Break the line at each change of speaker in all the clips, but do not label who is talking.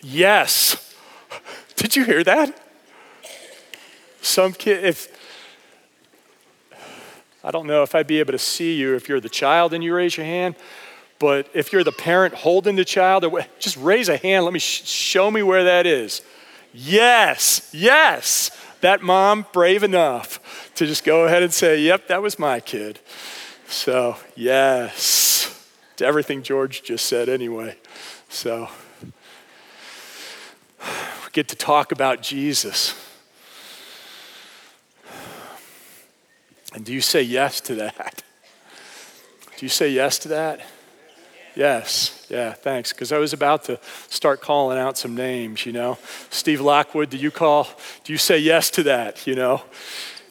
Yes. Did you hear that? Some kid, if, I don't know if I'd be able to see you if you're the child and you raise your hand, but if you're the parent holding the child, just raise a hand. Let me sh- show me where that is. Yes, yes. That mom, brave enough to just go ahead and say, Yep, that was my kid. So, yes, to everything George just said, anyway. So, get to talk about Jesus. And do you say yes to that? Do you say yes to that? Yes, yeah, thanks. Because I was about to start calling out some names, you know. Steve Lockwood, do you call, do you say yes to that, you know?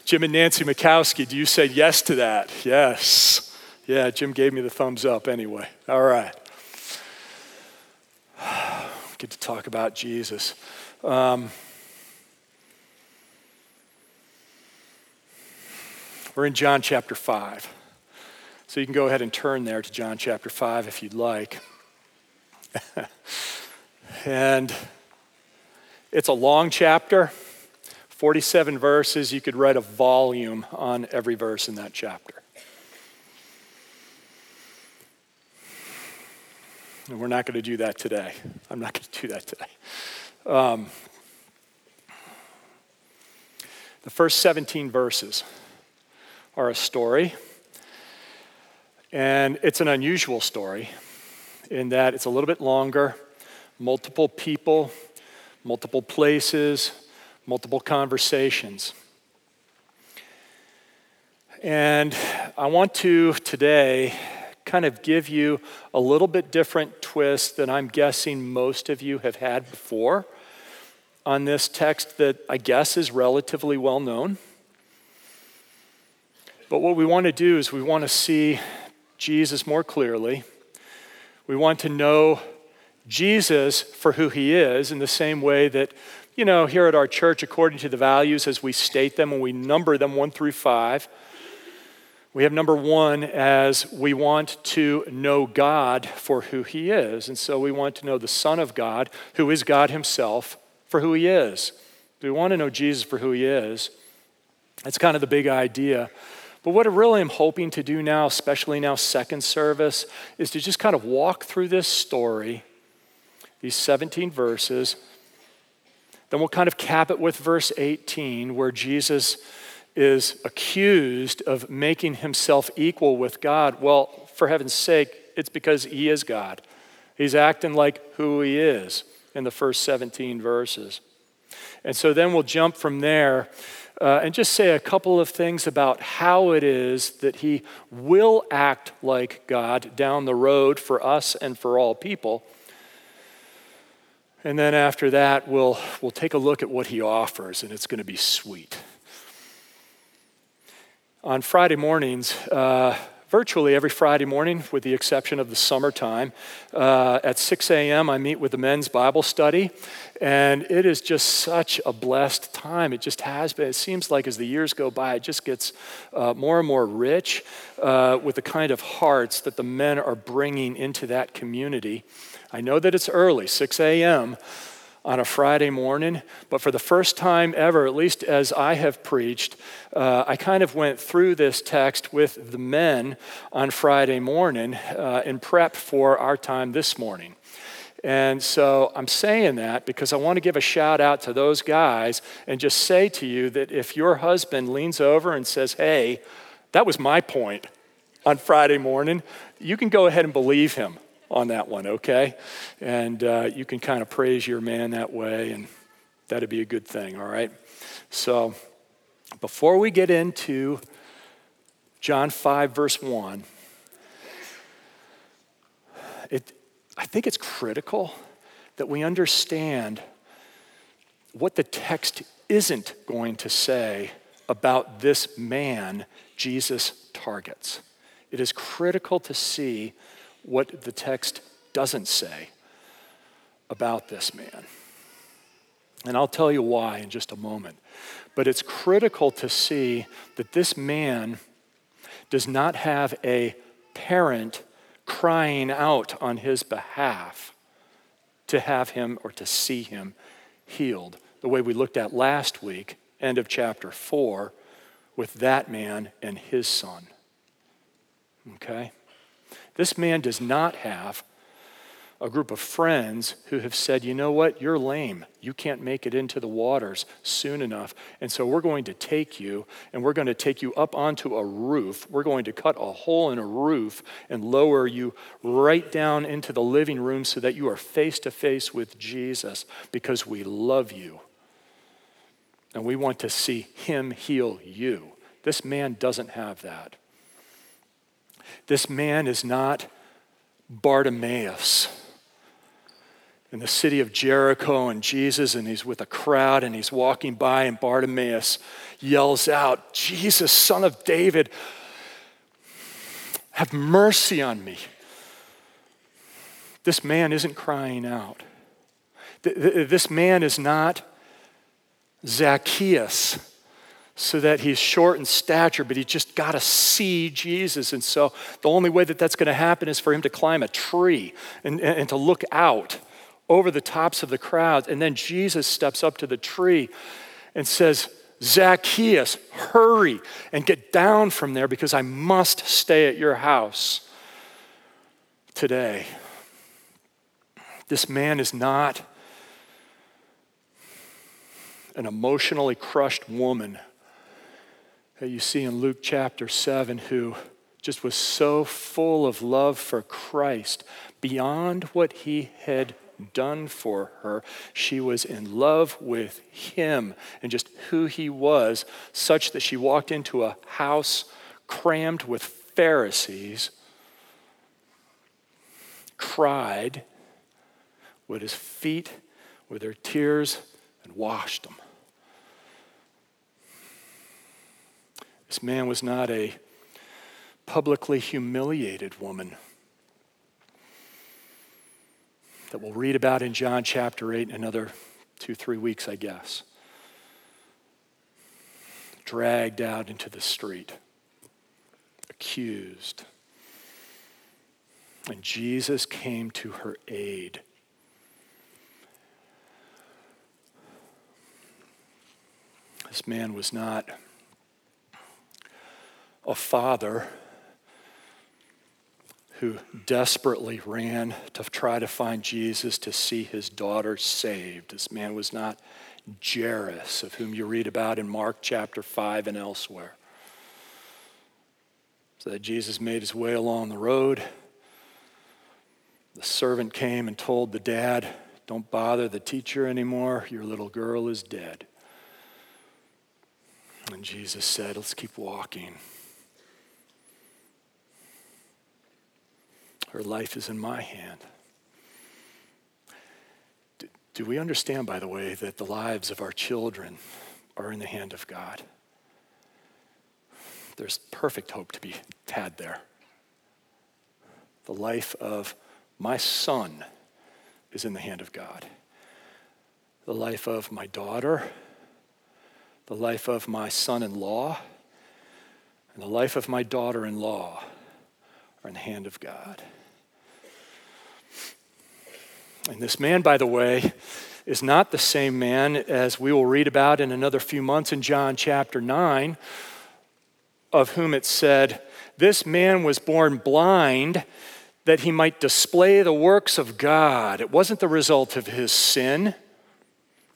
Jim and Nancy Mikowski, do you say yes to that? Yes. Yeah, Jim gave me the thumbs up anyway. All right. Get to talk about Jesus. Um, we're in John chapter 5. So you can go ahead and turn there to John chapter 5 if you'd like. and it's a long chapter, 47 verses. You could write a volume on every verse in that chapter. And we're not going to do that today. I'm not going to do that today. Um, the first 17 verses are a story and it's an unusual story in that it's a little bit longer, multiple people, multiple places, multiple conversations. And I want to today kind of give you a little bit different twist than I'm guessing most of you have had before on this text that I guess is relatively well known. But what we want to do is we want to see Jesus more clearly. We want to know Jesus for who he is in the same way that, you know, here at our church, according to the values as we state them and we number them one through five, we have number one as we want to know God for who he is. And so we want to know the Son of God, who is God himself, for who he is. Do we want to know Jesus for who he is. That's kind of the big idea. But what I really am hoping to do now, especially now, second service, is to just kind of walk through this story, these 17 verses. Then we'll kind of cap it with verse 18, where Jesus is accused of making himself equal with God. Well, for heaven's sake, it's because he is God. He's acting like who he is in the first 17 verses. And so then we'll jump from there uh, and just say a couple of things about how it is that he will act like God down the road for us and for all people. And then after that, we'll, we'll take a look at what he offers, and it's going to be sweet. On Friday mornings, uh, virtually every Friday morning, with the exception of the summertime. Uh, at 6 a.m., I meet with the men's Bible study, and it is just such a blessed time. It just has been. It seems like as the years go by, it just gets uh, more and more rich uh, with the kind of hearts that the men are bringing into that community. I know that it's early, 6 a.m on a Friday morning, but for the first time ever, at least as I have preached, uh, I kind of went through this text with the men on Friday morning uh, in prep for our time this morning. And so I'm saying that because I want to give a shout out to those guys and just say to you that if your husband leans over and says, Hey, that was my point on Friday morning, you can go ahead and believe him on that one, okay? And uh, you can kind of praise your man that way, and that'd be a good thing, all right? So before we get into John 5, verse 1, it, I think it's critical that we understand what the text isn't going to say about this man Jesus targets. It is critical to see what the text doesn't say about this man. And I'll tell you why in just a moment. But it's critical to see that this man does not have a parent crying out on his behalf to have him or to see him healed. The way we looked at last week, end of chapter 4, with that man and his son. Okay? This man does not have a group of friends who have said, you know what, you're lame. You can't make it into the waters soon enough. And so we're going to take you and we're going to take you up onto a roof. We're going to cut a hole in a roof and lower you right down into the living room so that you are face to face with Jesus because we love you. And we want to see him heal you. This man doesn't have that. This man is not Bartimaeus in the city of Jericho and Jesus, and he's with a crowd and he's walking by, and Bartimaeus yells out, Jesus, son of David, have mercy on me. This man isn't crying out. This man is not Zacchaeus, so that he's short in stature, but he's just got to see Jesus. And so the only way that that's going to happen is for him to climb a tree and, and to look out over the tops of the crowds. And then Jesus steps up to the tree and says, Zacchaeus, hurry and get down from there because I must stay at your house today. This man is not an emotionally crushed woman that you see in Luke chapter 7 who just was so full of love for Christ beyond what he had done for her. She was in love with him and just who he was, such that she walked into a house crammed with Pharisees, cried with his feet, with her tears, and washed them. This man was not a publicly humiliated woman that we'll read about in John chapter 8 in another two, three weeks, I guess. Dragged out into the street, accused. And Jesus came to her aid. This man was not a father who desperately ran to try to find Jesus to see his daughter saved. This man was not Jairus, of whom you read about in Mark chapter 5 and elsewhere. So that Jesus made his way along the road. The servant came and told the dad, Don't bother the teacher anymore. Your little girl is dead. And Jesus said, Let's keep walking. Her life is in my hand. Do, we understand, by the way, that the lives of our children are in the hand of God? There's perfect hope to be had there. The life of my son is in the hand of God. The life of my daughter, the life of my son in law, and the life of my daughter in law are in the hand of God. And this man, by the way, is not the same man as we will read about in another few months in John chapter 9, of whom it said, This man was born blind that he might display the works of God. It wasn't the result of his sin.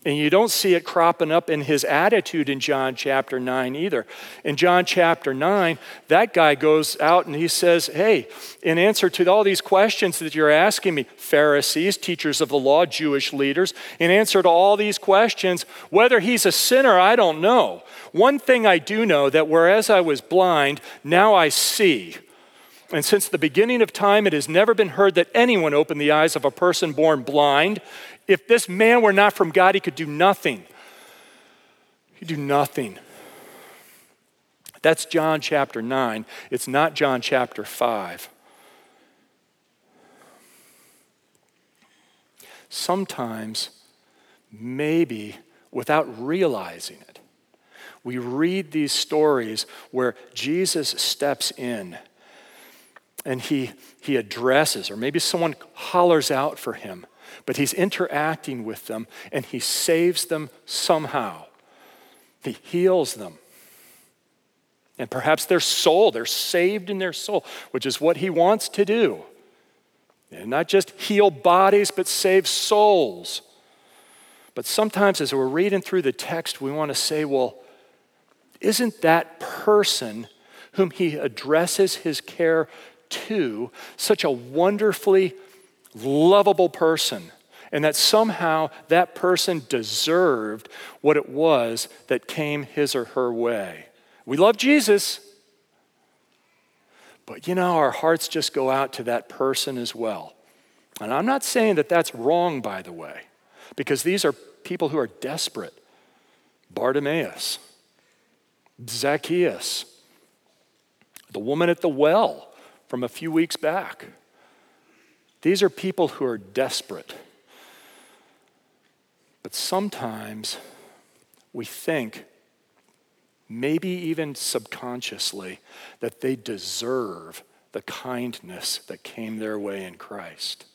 And you don't see it cropping up in his attitude in John chapter 9 either. In John chapter 9, that guy goes out and he says, Hey, in answer to all these questions that you're asking me, Pharisees, teachers of the law, Jewish leaders, in answer to all these questions, whether he's a sinner, I don't know. One thing I do know that whereas I was blind, now I see. And since the beginning of time, it has never been heard that anyone opened the eyes of a person born blind. If this man were not from God, he could do nothing. He do nothing. That's John chapter 9. It's not John chapter 5. Sometimes, maybe without realizing it, we read these stories where Jesus steps in and he, he addresses, or maybe someone hollers out for him but he's interacting with them and he saves them somehow. He heals them. And perhaps their soul, they're saved in their soul, which is what he wants to do. And not just heal bodies, but save souls. But sometimes as we're reading through the text, we want to say, well, isn't that person whom he addresses his care to such a wonderfully lovable person? And that somehow that person deserved what it was that came his or her way. We love Jesus, but you know, our hearts just go out to that person as well. And I'm not saying that that's wrong, by the way, because these are people who are desperate. Bartimaeus, Zacchaeus, the woman at the well from a few weeks back. These are people who are desperate. But sometimes we think, maybe even subconsciously, that they deserve the kindness that came their way in Christ.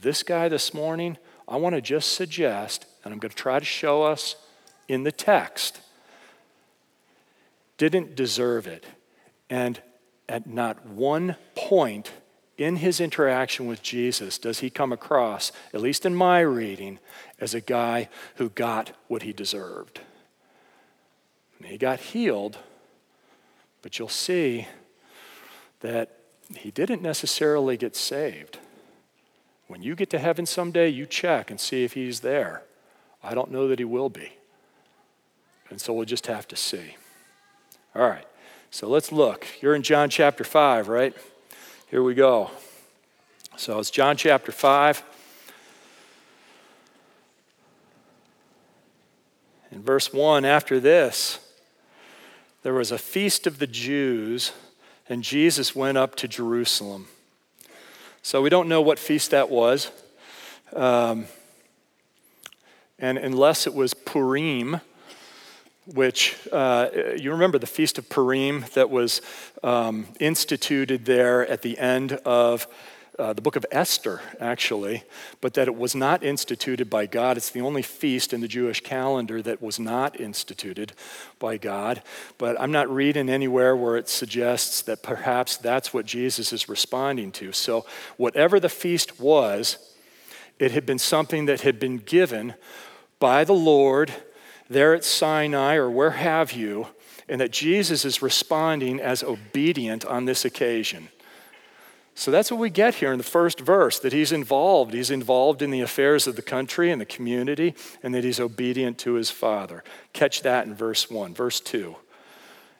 This guy this morning, I want to just suggest, and I'm going to try to show us in the text, didn't deserve it. And at not one point in his interaction with Jesus does he come across, at least in my reading, as a guy who got what he deserved. And he got healed, but you'll see that he didn't necessarily get saved. When you get to heaven someday, you check and see if he's there. I don't know that he will be. And so we'll just have to see. All right, so let's look. You're in John chapter 5, right? Here we go. So it's John chapter 5. In verse 1, after this, there was a feast of the Jews, and Jesus went up to Jerusalem. So we don't know what feast that was. Um, and unless it was Purim, which uh, you remember the Feast of Purim that was um, instituted there at the end of uh, the book of Esther, actually, but that it was not instituted by God. It's the only feast in the Jewish calendar that was not instituted by God. But I'm not reading anywhere where it suggests that perhaps that's what Jesus is responding to. So, whatever the feast was, it had been something that had been given by the Lord there at Sinai or where have you, and that Jesus is responding as obedient on this occasion. So that's what we get here in the first verse that he's involved. He's involved in the affairs of the country and the community, and that he's obedient to his Father. Catch that in verse 1. Verse 2.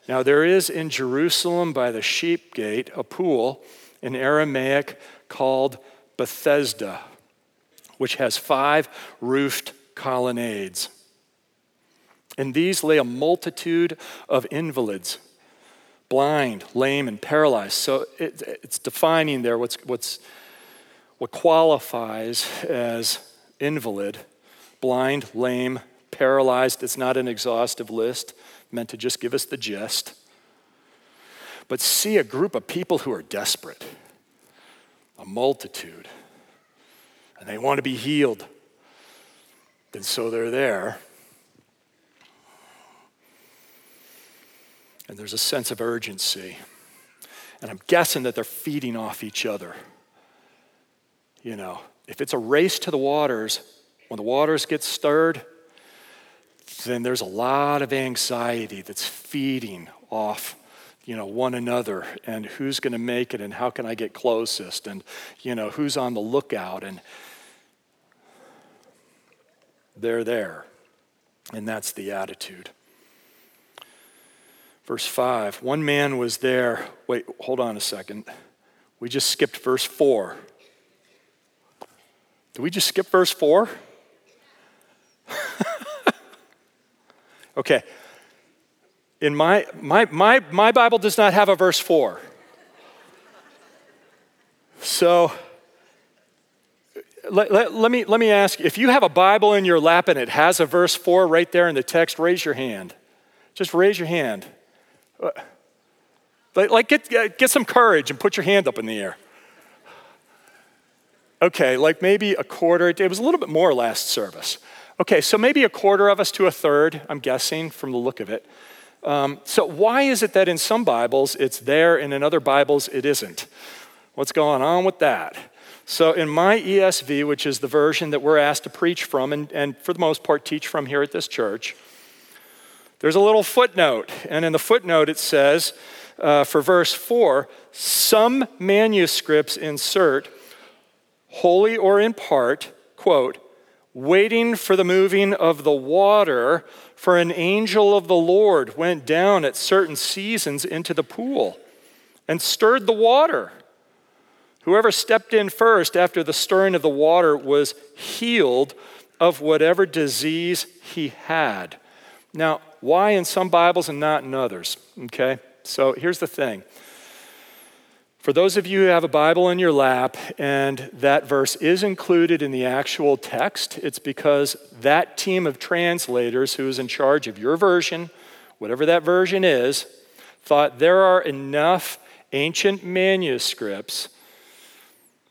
Now there is in Jerusalem by the sheep gate a pool in Aramaic called Bethesda, which has five roofed colonnades. In these lay a multitude of invalids, blind, lame, and paralyzed. So it, it's defining there what's, what's, what qualifies as invalid blind, lame, paralyzed. It's not an exhaustive list, meant to just give us the gist. But see a group of people who are desperate, a multitude, and they want to be healed. And so they're there. And there's a sense of urgency. And I'm guessing that they're feeding off each other. You know, if it's a race to the waters, when the waters get stirred, then there's a lot of anxiety that's feeding off you know one another. And who's going to make it and how can i get closest? And you know who's on the lookout? And they're there. And that's the attitude Verse 5 One man was there. Wait, hold on a second. We just skipped verse 4. Did we just skip verse 4? okay. In my, my, my, my Bible does not have a verse 4. So, let, let, let, me, let me ask if you have a Bible in your lap and it has a verse 4 right there in the text, raise your hand. Just raise your hand. Like, get, get some courage and put your hand up in the air. Okay, like maybe a quarter, it was a little bit more last service. Okay, so maybe a quarter of us to a third, I'm guessing from the look of it. Um, so, why is it that in some Bibles it's there and in other Bibles it isn't? What's going on with that? So, in my ESV, which is the version that we're asked to preach from and, and for the most part teach from here at this church, there's a little footnote. And in the footnote it says, uh, for verse 4, some manuscripts insert, wholly or in part, quote, waiting for the moving of the water, for an angel of the Lord went down at certain seasons into the pool and stirred the water. Whoever stepped in first after the stirring of the water was healed of whatever disease he had. Now, why in some Bibles and not in others? Okay, so here's the thing for those of you who have a Bible in your lap and that verse is included in the actual text, it's because that team of translators who is in charge of your version, whatever that version is, thought there are enough ancient manuscripts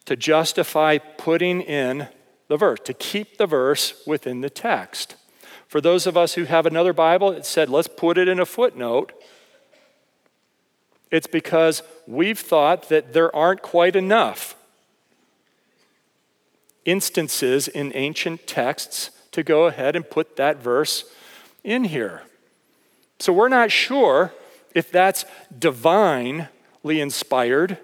to justify putting in the verse, to keep the verse within the text. For those of us who have another Bible, it said, let's put it in a footnote it's because we've thought that there aren't quite enough instances in ancient texts to go ahead and put that verse in here. So we're not sure if that's divinely inspired.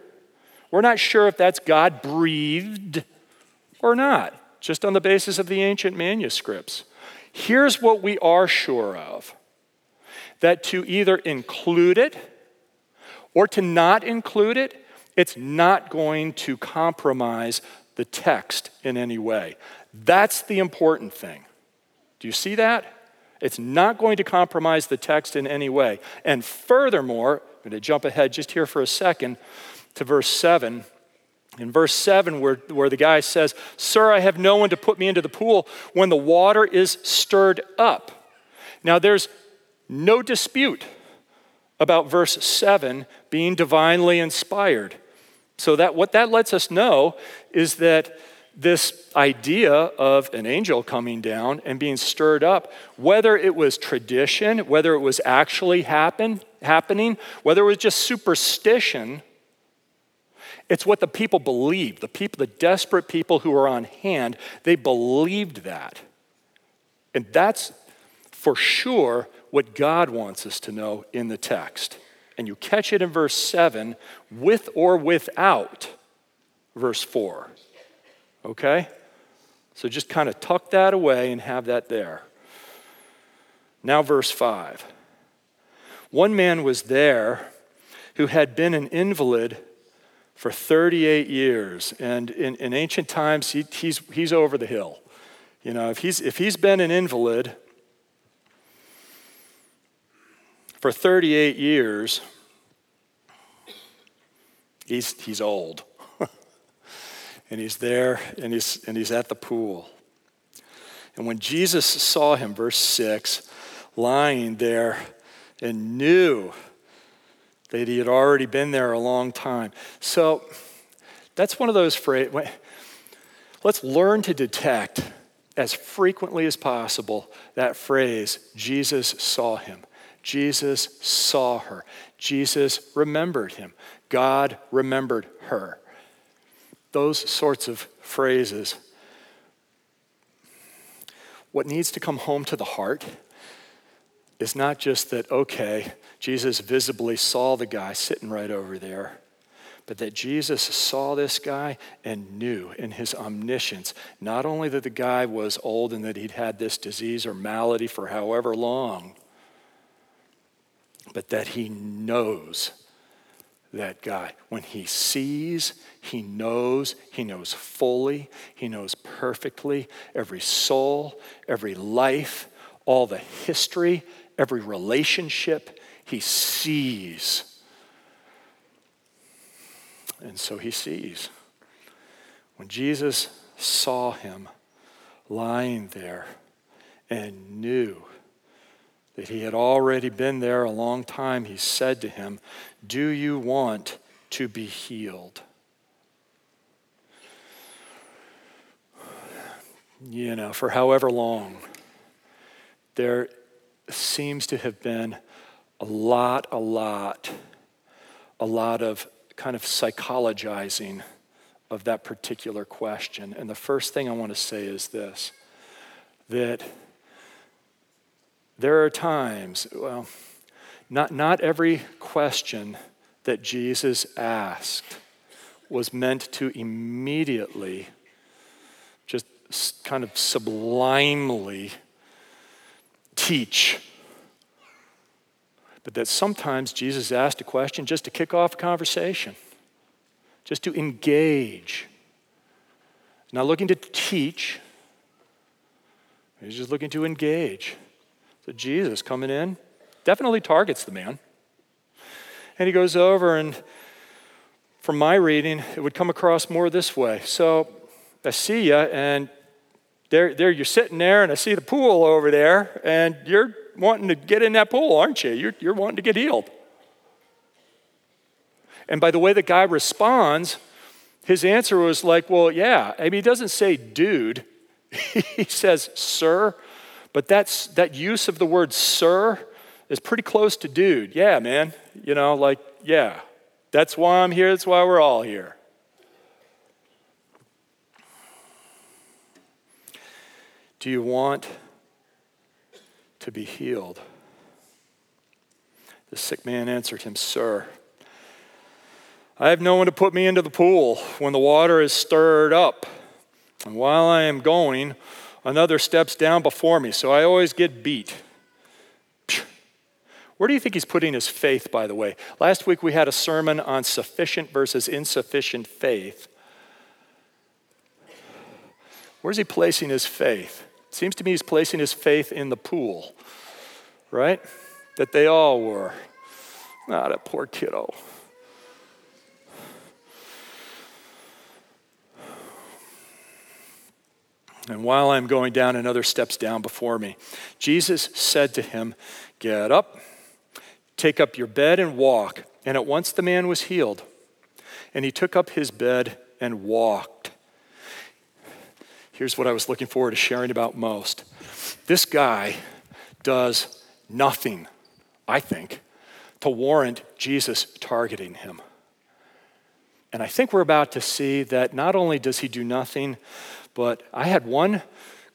We're not sure if that's God breathed or not, just on the basis of the ancient manuscripts. Here's what we are sure of that to either include it or to not include it, it's not going to compromise the text in any way. That's the important thing. Do you see that? It's not going to compromise the text in any way. And furthermore, I'm going to jump ahead just here for a second to verse 7. In verse 7, where, where the guy says, Sir, I have no one to put me into the pool when the water is stirred up. Now, there's no dispute about verse 7 being divinely inspired. So that what that lets us know is that this idea of an angel coming down and being stirred up, whether it was tradition, whether it was actually happen, happening, whether it was just superstition, it's what the people believed. The people, the desperate people who were on hand, they believed that. And that's for sure what God wants us to know in the text. And you catch it in verse 7 with or without verse 4. Okay? So just kind of tuck that away and have that there. Now, verse 5. One man was there who had been an invalid for 38 years. And in, in ancient times, he, he's, he's over the hill. You know, if he's, if he's been an invalid for 38 years, he's, he's old. and he's there and he's, and he's at the pool. And when Jesus saw him, verse 6, lying there and knew that he had already been there a long time. So that's one of those phrases. Let's learn to detect as frequently as possible that phrase, Jesus saw him. Jesus saw her. Jesus remembered him. God remembered her. Those sorts of phrases. What needs to come home to the heart is not just that, okay, Jesus visibly saw the guy sitting right over there, but that Jesus saw this guy and knew in his omniscience not only that the guy was old and that he'd had this disease or malady for however long, but that he knows that guy. When he sees, he knows, he knows fully, he knows perfectly every soul, every life, all the history, every relationship. He sees. And so he sees. When Jesus saw him lying there and knew that he had already been there a long time, he said to him, Do you want to be healed? you know, for however long, there seems to have been a lot, a lot, a lot of kind of psychologizing of that particular question. And the first thing I want to say is this that there are times, well, not, not every question that Jesus asked was meant to immediately, just kind of sublimely teach. But that sometimes Jesus asked a question just to kick off a conversation, just to engage. Not looking to teach, he's just looking to engage. So Jesus coming in definitely targets the man. And he goes over, and from my reading, it would come across more this way. So I see you, and there, there you're sitting there, and I see the pool over there, and you're wanting to get in that pool, aren't you? You're, you're wanting to get healed. And by the way the guy responds, his answer was like, Well, yeah. I mean, he doesn't say dude, he says sir. But that's, that use of the word sir is pretty close to dude. Yeah, man. You know, like, yeah. That's why I'm here. That's why we're all here. Do you want to be healed? The sick man answered him, Sir, I have no one to put me into the pool when the water is stirred up. And while I am going, another steps down before me, so I always get beat. Where do you think he's putting his faith, by the way? Last week we had a sermon on sufficient versus insufficient faith. Where's he placing his faith? Seems to me he's placing his faith in the pool, right? That they all were. Ah, a poor kiddo. And while I'm going down, another steps down before me. Jesus said to him, Get up, take up your bed, and walk. And at once the man was healed. And he took up his bed and walked. Here's what I was looking forward to sharing about most. This guy does nothing, I think, to warrant Jesus targeting him. And I think we're about to see that not only does he do nothing, but I had one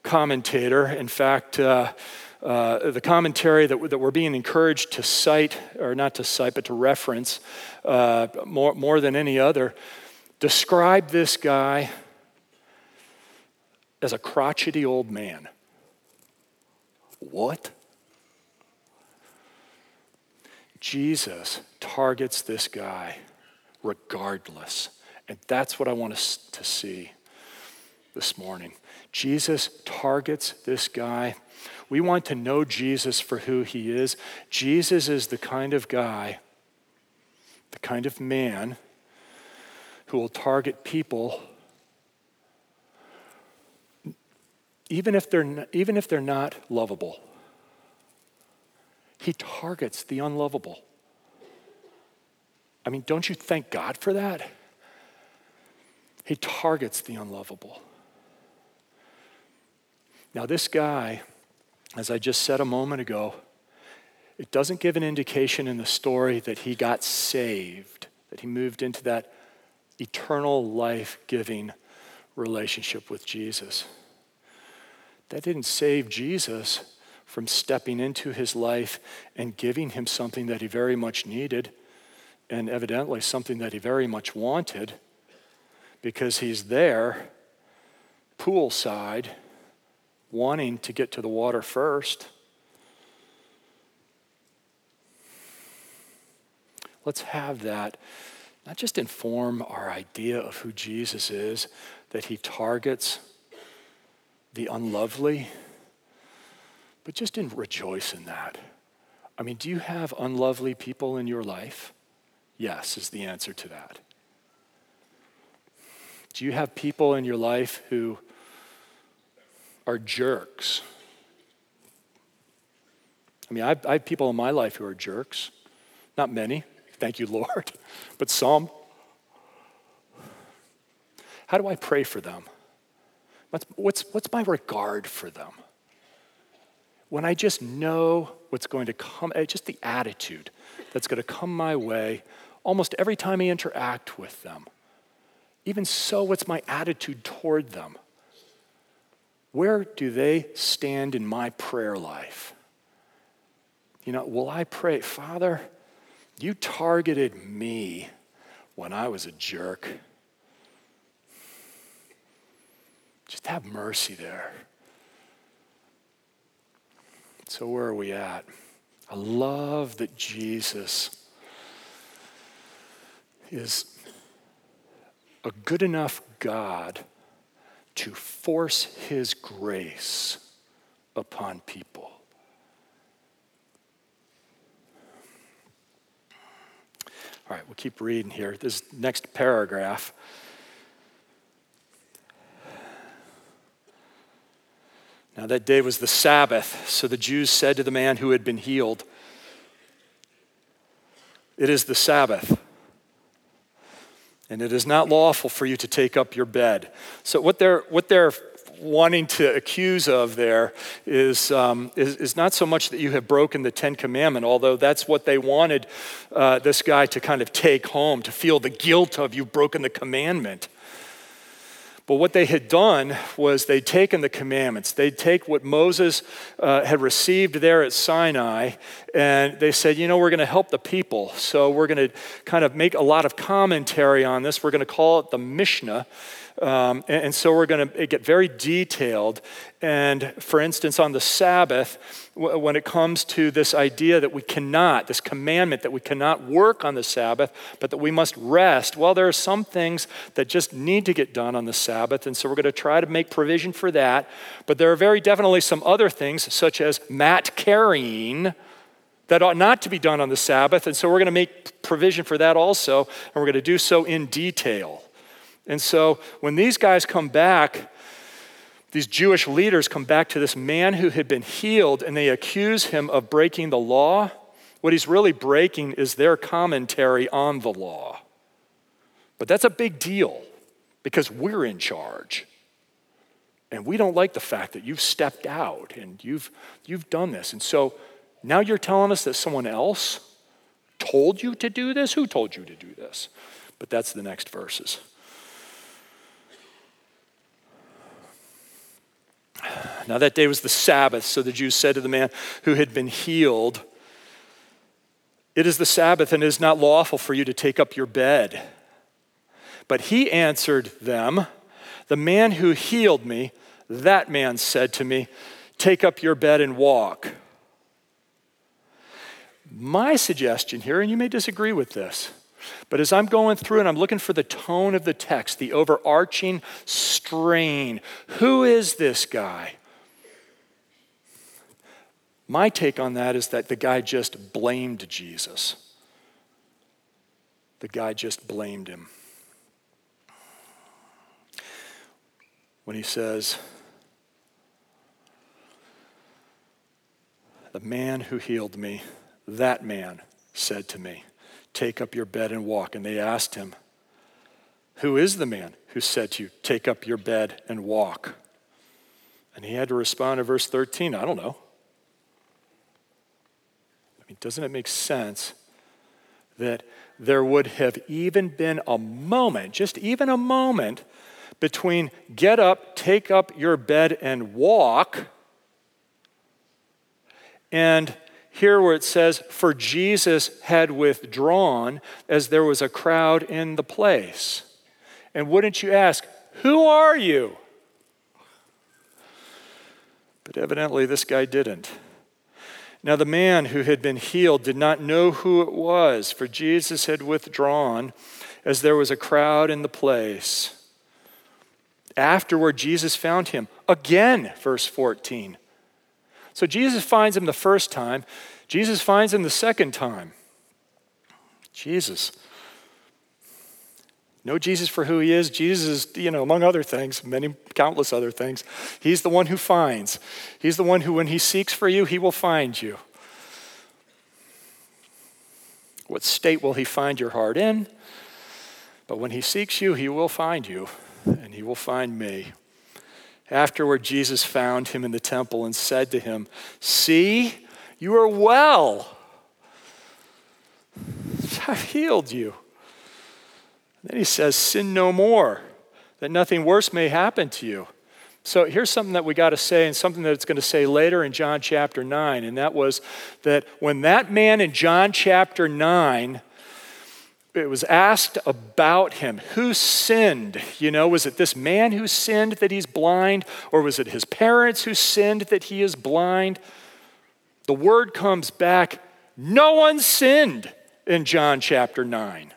commentator, in fact, uh, uh, the commentary that, that we're being encouraged to cite, or not to cite, but to reference uh, more, more than any other, describe this guy as a crotchety old man. What? Jesus targets this guy regardless. And that's what I want us to see this morning. Jesus targets this guy. We want to know Jesus for who he is. Jesus is the kind of guy, the kind of man who will target people even if they're not, even if they're not lovable. He targets the unlovable. I mean, don't you thank God for that? He targets the unlovable. Now, this guy, as I just said a moment ago, it doesn't give an indication in the story that he got saved, that he moved into that eternal life giving relationship with Jesus. That didn't save Jesus from stepping into his life and giving him something that he very much needed, and evidently something that he very much wanted, because he's there, poolside wanting to get to the water first. Let's have that not just inform our idea of who Jesus is, that he targets the unlovely, but just in rejoice in that. I mean, do you have unlovely people in your life? Yes, is the answer to that. Do you have people in your life who are jerks. I mean, I've, I have people in my life who are jerks. Not many, thank you, Lord, but some. How do I pray for them? What's, what's, what's my regard for them? When I just know what's going to come, eh, just the attitude that's going to come my way almost every time I interact with them. Even so, what's my attitude toward them? Where do they stand in my prayer life? You know, will I pray, Father, you targeted me when I was a jerk. Just have mercy there. So, where are we at? I love that Jesus is a good enough God to force his grace upon people. All right, we'll keep reading here. This next paragraph. Now, that day was the Sabbath, so the Jews said to the man who had been healed, It is the Sabbath, and it is not lawful for you to take up your bed. So, what they're, what they're wanting to accuse of there is, um, is, is, not so much that you have broken the Ten Commandment, although that's what they wanted uh, this guy to kind of take home, to feel the guilt of you've broken the commandment. But what they had done was they'd taken the commandments. They'd take what Moses uh, had received there at Sinai, and they said, you know, we're going to help the people. So we're going to kind of make a lot of commentary on this. We're going to call it the Mishnah. Um, and, and, so we're going to get very detailed. And for instance, on the Sabbath, w- when it comes to this idea that we cannot, this commandment that we cannot work on the Sabbath, but that we must rest, well, there are some things that just need to get done on the Sabbath. And so we're going to try to make provision for that. But there are very definitely some other things, such as mat carrying that ought not to be done on the Sabbath. And so we're going to make provision for that also, and we're going to do so in detail. And so when these guys come back, these Jewish leaders come back to this man who had been healed and they accuse him of breaking the law. What he's really breaking is their commentary on the law. But that's a big deal because we're in charge. And we don't like the fact that you've stepped out and you've, you've done this. And so now you're telling us that someone else told you to do this? Who told you to do this? But that's the next verses. Now, that day was the Sabbath, so the Jews said to the man who had been healed, It is the Sabbath, and it is not lawful for you to take up your bed. But he answered them, The man who healed me, that man said to me, Take up your bed and walk. My suggestion here, and you may disagree with this, but as I'm going through and I'm looking for the tone of the text, the overarching strain, who is this guy? My take on that is that the guy just blamed Jesus. The guy just blamed him. When he says, The man who healed me, that man said to me, Take up your bed and walk. And they asked him, Who is the man who said to you, Take up your bed and walk? And he had to respond in verse 13, I don't know. I mean, doesn't it make sense that there would have even been a moment, just even a moment, between get up, take up your bed, and walk, and here where it says, For Jesus had withdrawn as there was a crowd in the place. And wouldn't you ask, Who are you? But evidently, this guy didn't. Now, the man who had been healed did not know who it was, for Jesus had withdrawn as there was a crowd in the place. Afterward, Jesus found him again, verse 14 so Jesus finds him the first time, Jesus finds him the second time. Jesus. Know Jesus for who he is. Jesus is, you know, among other things, many countless other things, he's the one who finds. He's the one who, when he seeks for you, he will find you. What state will he find your heart in? But when he seeks you, he will find you, and he will find me. Afterward, Jesus found him in the temple and said to him, See, you are well. I've healed you. then he says, Sin no more, that nothing worse may happen to you. So here's something that we got to say, and something that it's going to say later in John chapter 9, and that was that when that man in John chapter 9 it was asked about him. Who sinned? You know was it this man who sinned that he's blind or was it his parents who sinned that he is blind? The word comes back no one sinned in john chapter 9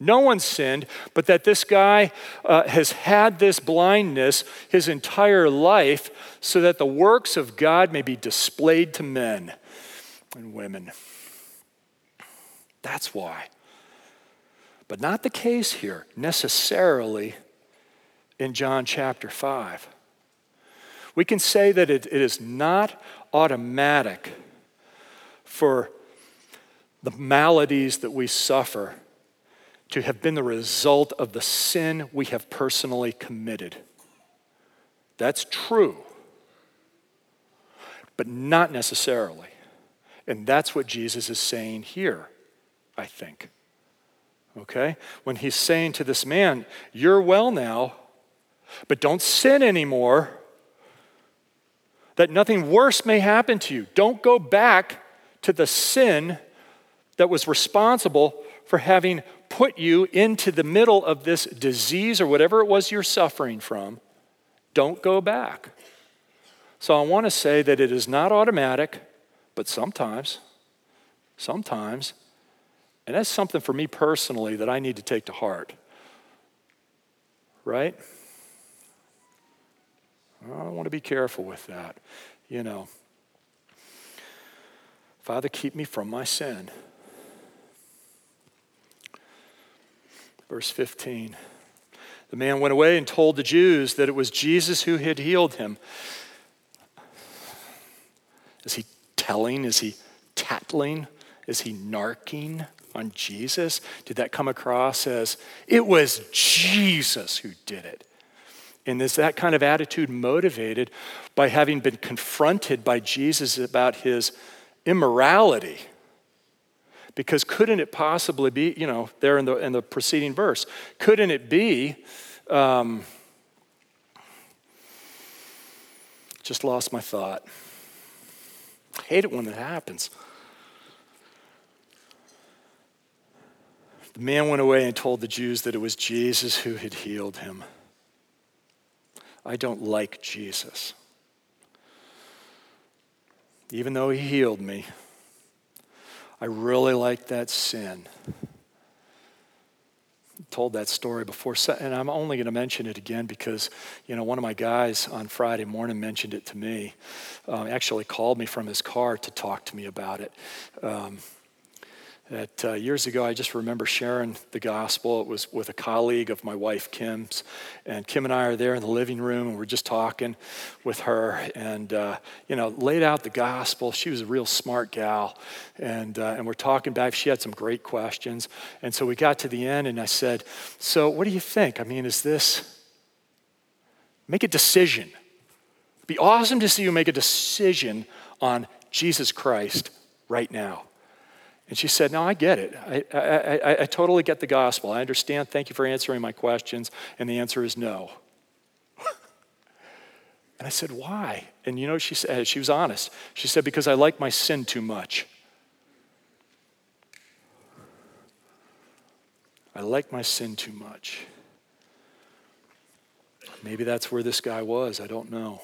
no one sinned but that this guy uh, has had this blindness his entire life so that the works of god may be displayed to men and women. That's why but not the case here necessarily in John chapter 5. We can say that it, it is not automatic for the maladies that we suffer to have been the result of the sin we have personally committed. That's true, but not necessarily. And that's what Jesus is saying here, I think okay? When he's saying to this man, You're well now, but don't sin anymore, that nothing worse may happen to you. Don't go back to the sin that was responsible for having put you into the middle of this disease or whatever it was you're suffering from. Don't go back. So I want to say that it is not automatic, but sometimes, sometimes and that's something for me personally that I need to take to heart. Right? I want to be careful with that. You know, Father, keep me from my sin. Verse 15. The man went away and told the Jews that it was Jesus who had healed him. Is he telling? Is he tattling? Is he narking? On Jesus? Did that come across as it was Jesus who did it? And is that kind of attitude motivated by having been confronted by Jesus about his immorality? Because couldn't it possibly be, you know, there in the, in the preceding verse, couldn't it be, um, just lost my thought. I hate it when that happens. The man went away and told the Jews that it was Jesus who had healed him. I don't like Jesus. Even though he healed me, I really like that sin. I told that story before, and I'm only going to mention it again because, you know, one of my guys on Friday morning mentioned it to me. Um, actually called me from his car to talk to me about it. Um, that uh, years ago, I just remember sharing the gospel. It was with a colleague of my wife, Kim's. And Kim and I are there in the living room, and we're just talking with her and, uh, you know, laid out the gospel. She was a real smart gal. And, uh, and we're talking back. She had some great questions. And so we got to the end, and I said, So, what do you think? I mean, is this, make a decision. It'd be awesome to see you make a decision on Jesus Christ right now. And she said, No, I get it. I, I, I, I, totally get the gospel. I understand. Thank you for answering my questions. And the answer is no. and I said, Why? And you know, she said, uh, she was honest. She said, Because I like my sin too much. I like my sin too much. Maybe that's where this guy was. I don't know.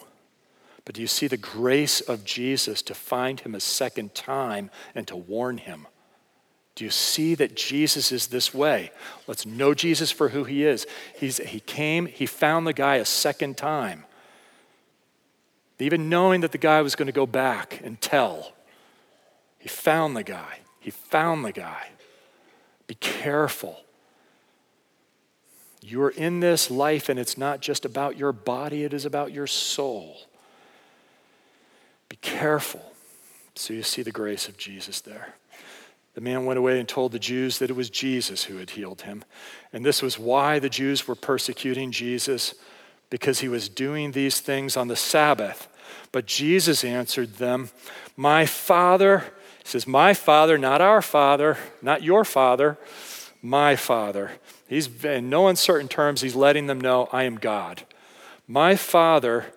But do you see the grace of Jesus to find him a second time and to warn him? Do you see that Jesus is this way? Let's know Jesus for who he is. He's, he came, he found the guy a second time. Even knowing that the guy was going to go back and tell, he found the guy. He found the guy. Be careful. You are in this life, and it's not just about your body, it is about your soul. Be careful. So you see the grace of Jesus there. The man went away and told the Jews that it was Jesus who had healed him. And this was why the Jews were persecuting Jesus because he was doing these things on the Sabbath. But Jesus answered them, My Father, he says, My Father, not our Father, not your Father, my Father. He's, in no uncertain terms, he's letting them know, I am God. My Father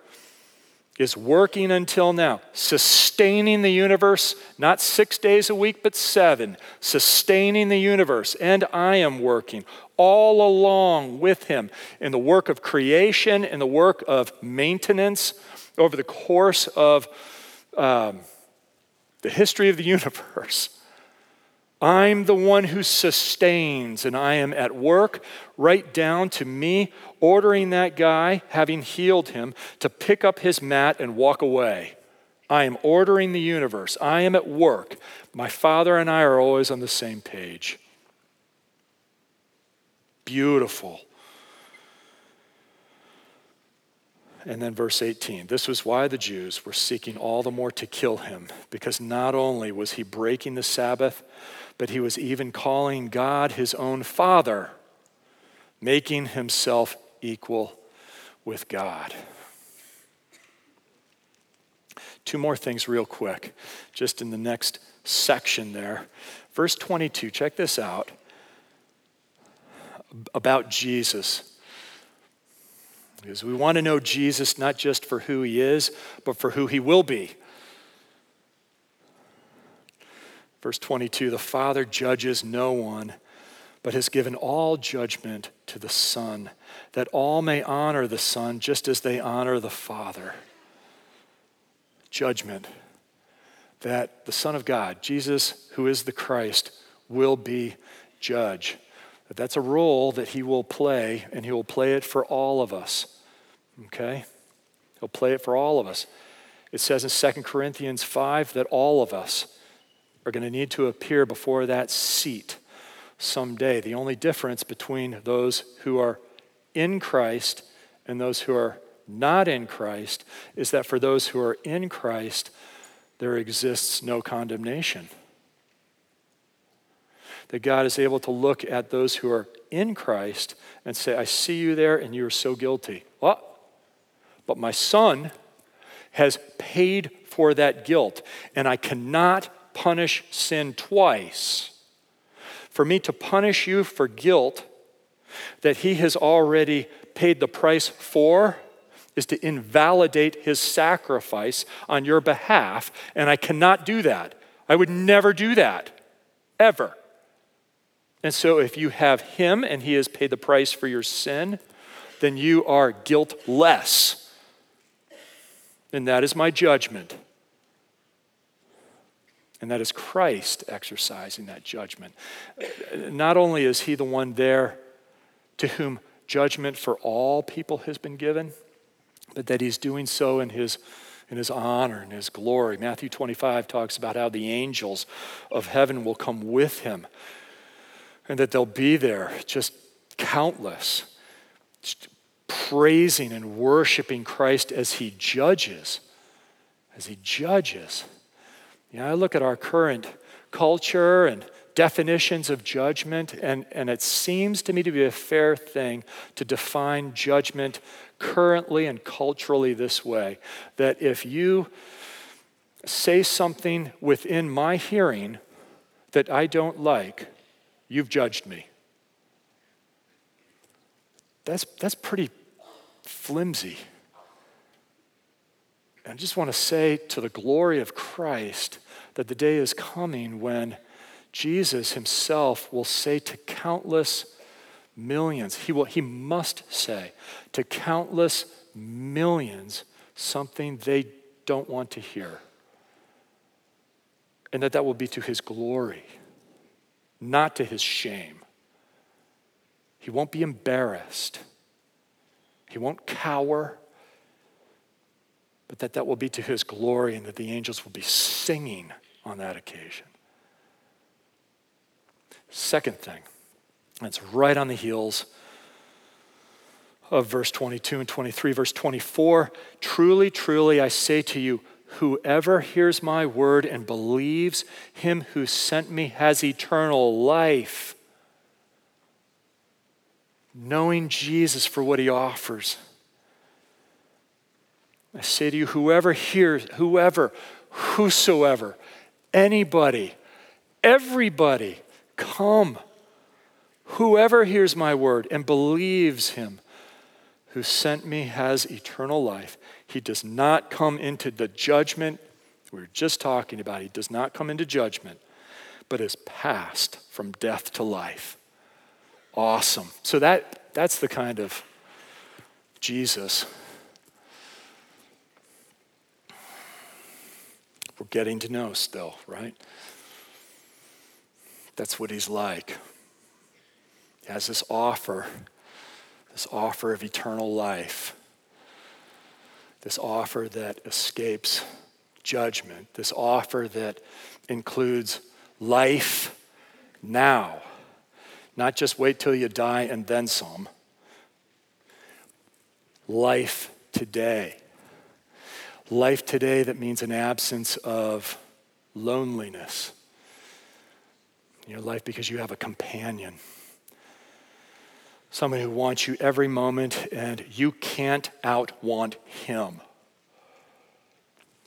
is working until now, sustaining the universe, not six days a week, but seven, sustaining the universe. And I am working all along with him in the work of creation, in the work of maintenance over the course of um, the history of the universe. I'm the one who sustains, and I am at work right down to me ordering that guy, having healed him, to pick up his mat and walk away. I am ordering the universe. I am at work. My father and I are always on the same page. Beautiful. And then verse 18 this was why the Jews were seeking all the more to kill him, because not only was he breaking the Sabbath, but he was even calling God his own Father, making himself equal with God. Two more things, real quick, just in the next section there. Verse 22, check this out about Jesus. Because we want to know Jesus not just for who he is, but for who he will be. Verse 22 The Father judges no one, but has given all judgment to the Son, that all may honor the Son just as they honor the Father. Judgment. That the Son of God, Jesus, who is the Christ, will be judge. That that's a role that he will play, and he will play it for all of us. Okay? He'll play it for all of us. It says in 2 Corinthians 5 that all of us are going to need to appear before that seat someday. The only difference between those who are in Christ and those who are not in Christ is that for those who are in Christ, there exists no condemnation. That God is able to look at those who are in Christ and say, I see you there and you are so guilty. What? But my son has paid for that guilt, and I cannot punish sin twice. For me to punish you for guilt that he has already paid the price for is to invalidate his sacrifice on your behalf, and I cannot do that. I would never do that, ever. And so, if you have him and he has paid the price for your sin, then you are guiltless. And that is my judgment. And that is Christ exercising that judgment. Not only is he the one there to whom judgment for all people has been given, but that he's doing so in his, in his honor and his glory. Matthew 25 talks about how the angels of heaven will come with him and that they'll be there, just countless, just praising and worshiping Christ as he judges, as he judges. You know, I look at our current culture and definitions of judgment, and, and it seems to me to be a fair thing to define judgment currently and culturally this way that if you say something within my hearing that I don't like, you've judged me. That's, that's pretty flimsy. I just want to say to the glory of Christ that the day is coming when Jesus himself will say to countless millions, he, will, he must say to countless millions something they don't want to hear. And that that will be to his glory, not to his shame. He won't be embarrassed. He won't cower but that that will be to his glory and that the angels will be singing on that occasion. Second thing, that's right on the heels of verse 22 and 23. Verse 24 Truly, truly, I say to you, whoever hears my word and believes him who sent me has eternal life. Knowing Jesus for what he offers I say to you, whoever hears, whoever, whosoever, anybody, everybody, come. Whoever hears my word and believes him who sent me has eternal life. He does not come into the judgment we were just talking about. He does not come into judgment, but is passed from death to life. Awesome. So that, that's the kind of Jesus we're getting to know still, right? That's what he's like. He has this offer, this offer of eternal life, this offer that escapes judgment, this offer that includes life now, not just wait till you die and then some. Life today. Life today that means an absence of loneliness. Your life because you have a companion. Someone who wants you every moment and you can't outwant him.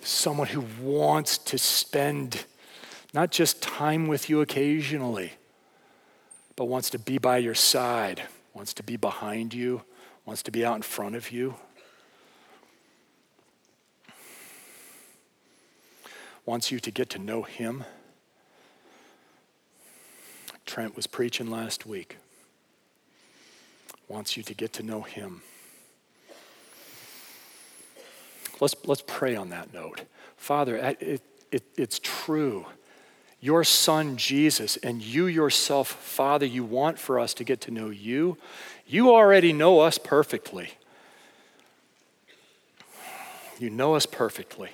Someone who wants to spend not just time with you occasionally, but wants to be by your side, wants to be behind you, wants to be out in front of you. Wants you to get to know Him. Trent was preaching last week. Wants you to get to know Him. Let's, let's pray on that note. Father, it, it, it's true. Your Son, Jesus, and you yourself, Father, you want for us to get to know you. You already know us perfectly. You know us perfectly.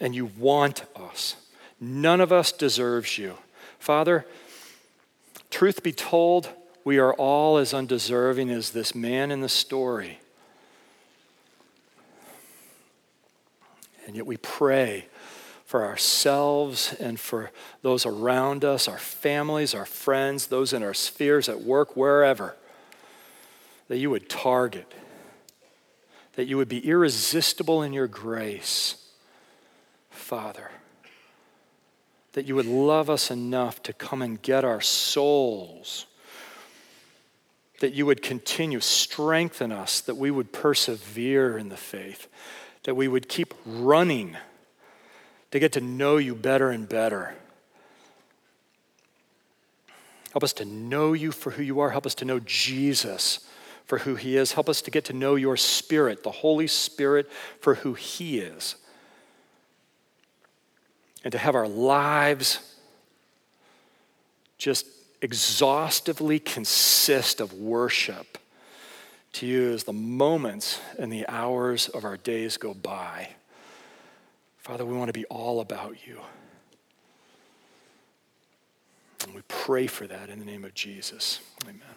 And you want us. None of us deserves you. Father, truth be told, we are all as undeserving as this man in the story. And yet we pray for ourselves and for those around us, our families, our friends, those in our spheres at work, wherever, that you would target, that you would be irresistible in your grace Father, that you would love us enough to come and get our souls, that you would continue, strengthen us, that we would persevere in the faith, that we would keep running to get to know you better and better. Help us to know you for who you are. Help us to know Jesus for who he is. Help us to get to know your Spirit, the Holy Spirit, for who he is and to have our lives just exhaustively consist of worship to you as the moments and the hours of our days go by. Father, we want to be all about you. And we pray for that in the name of Jesus. Amen.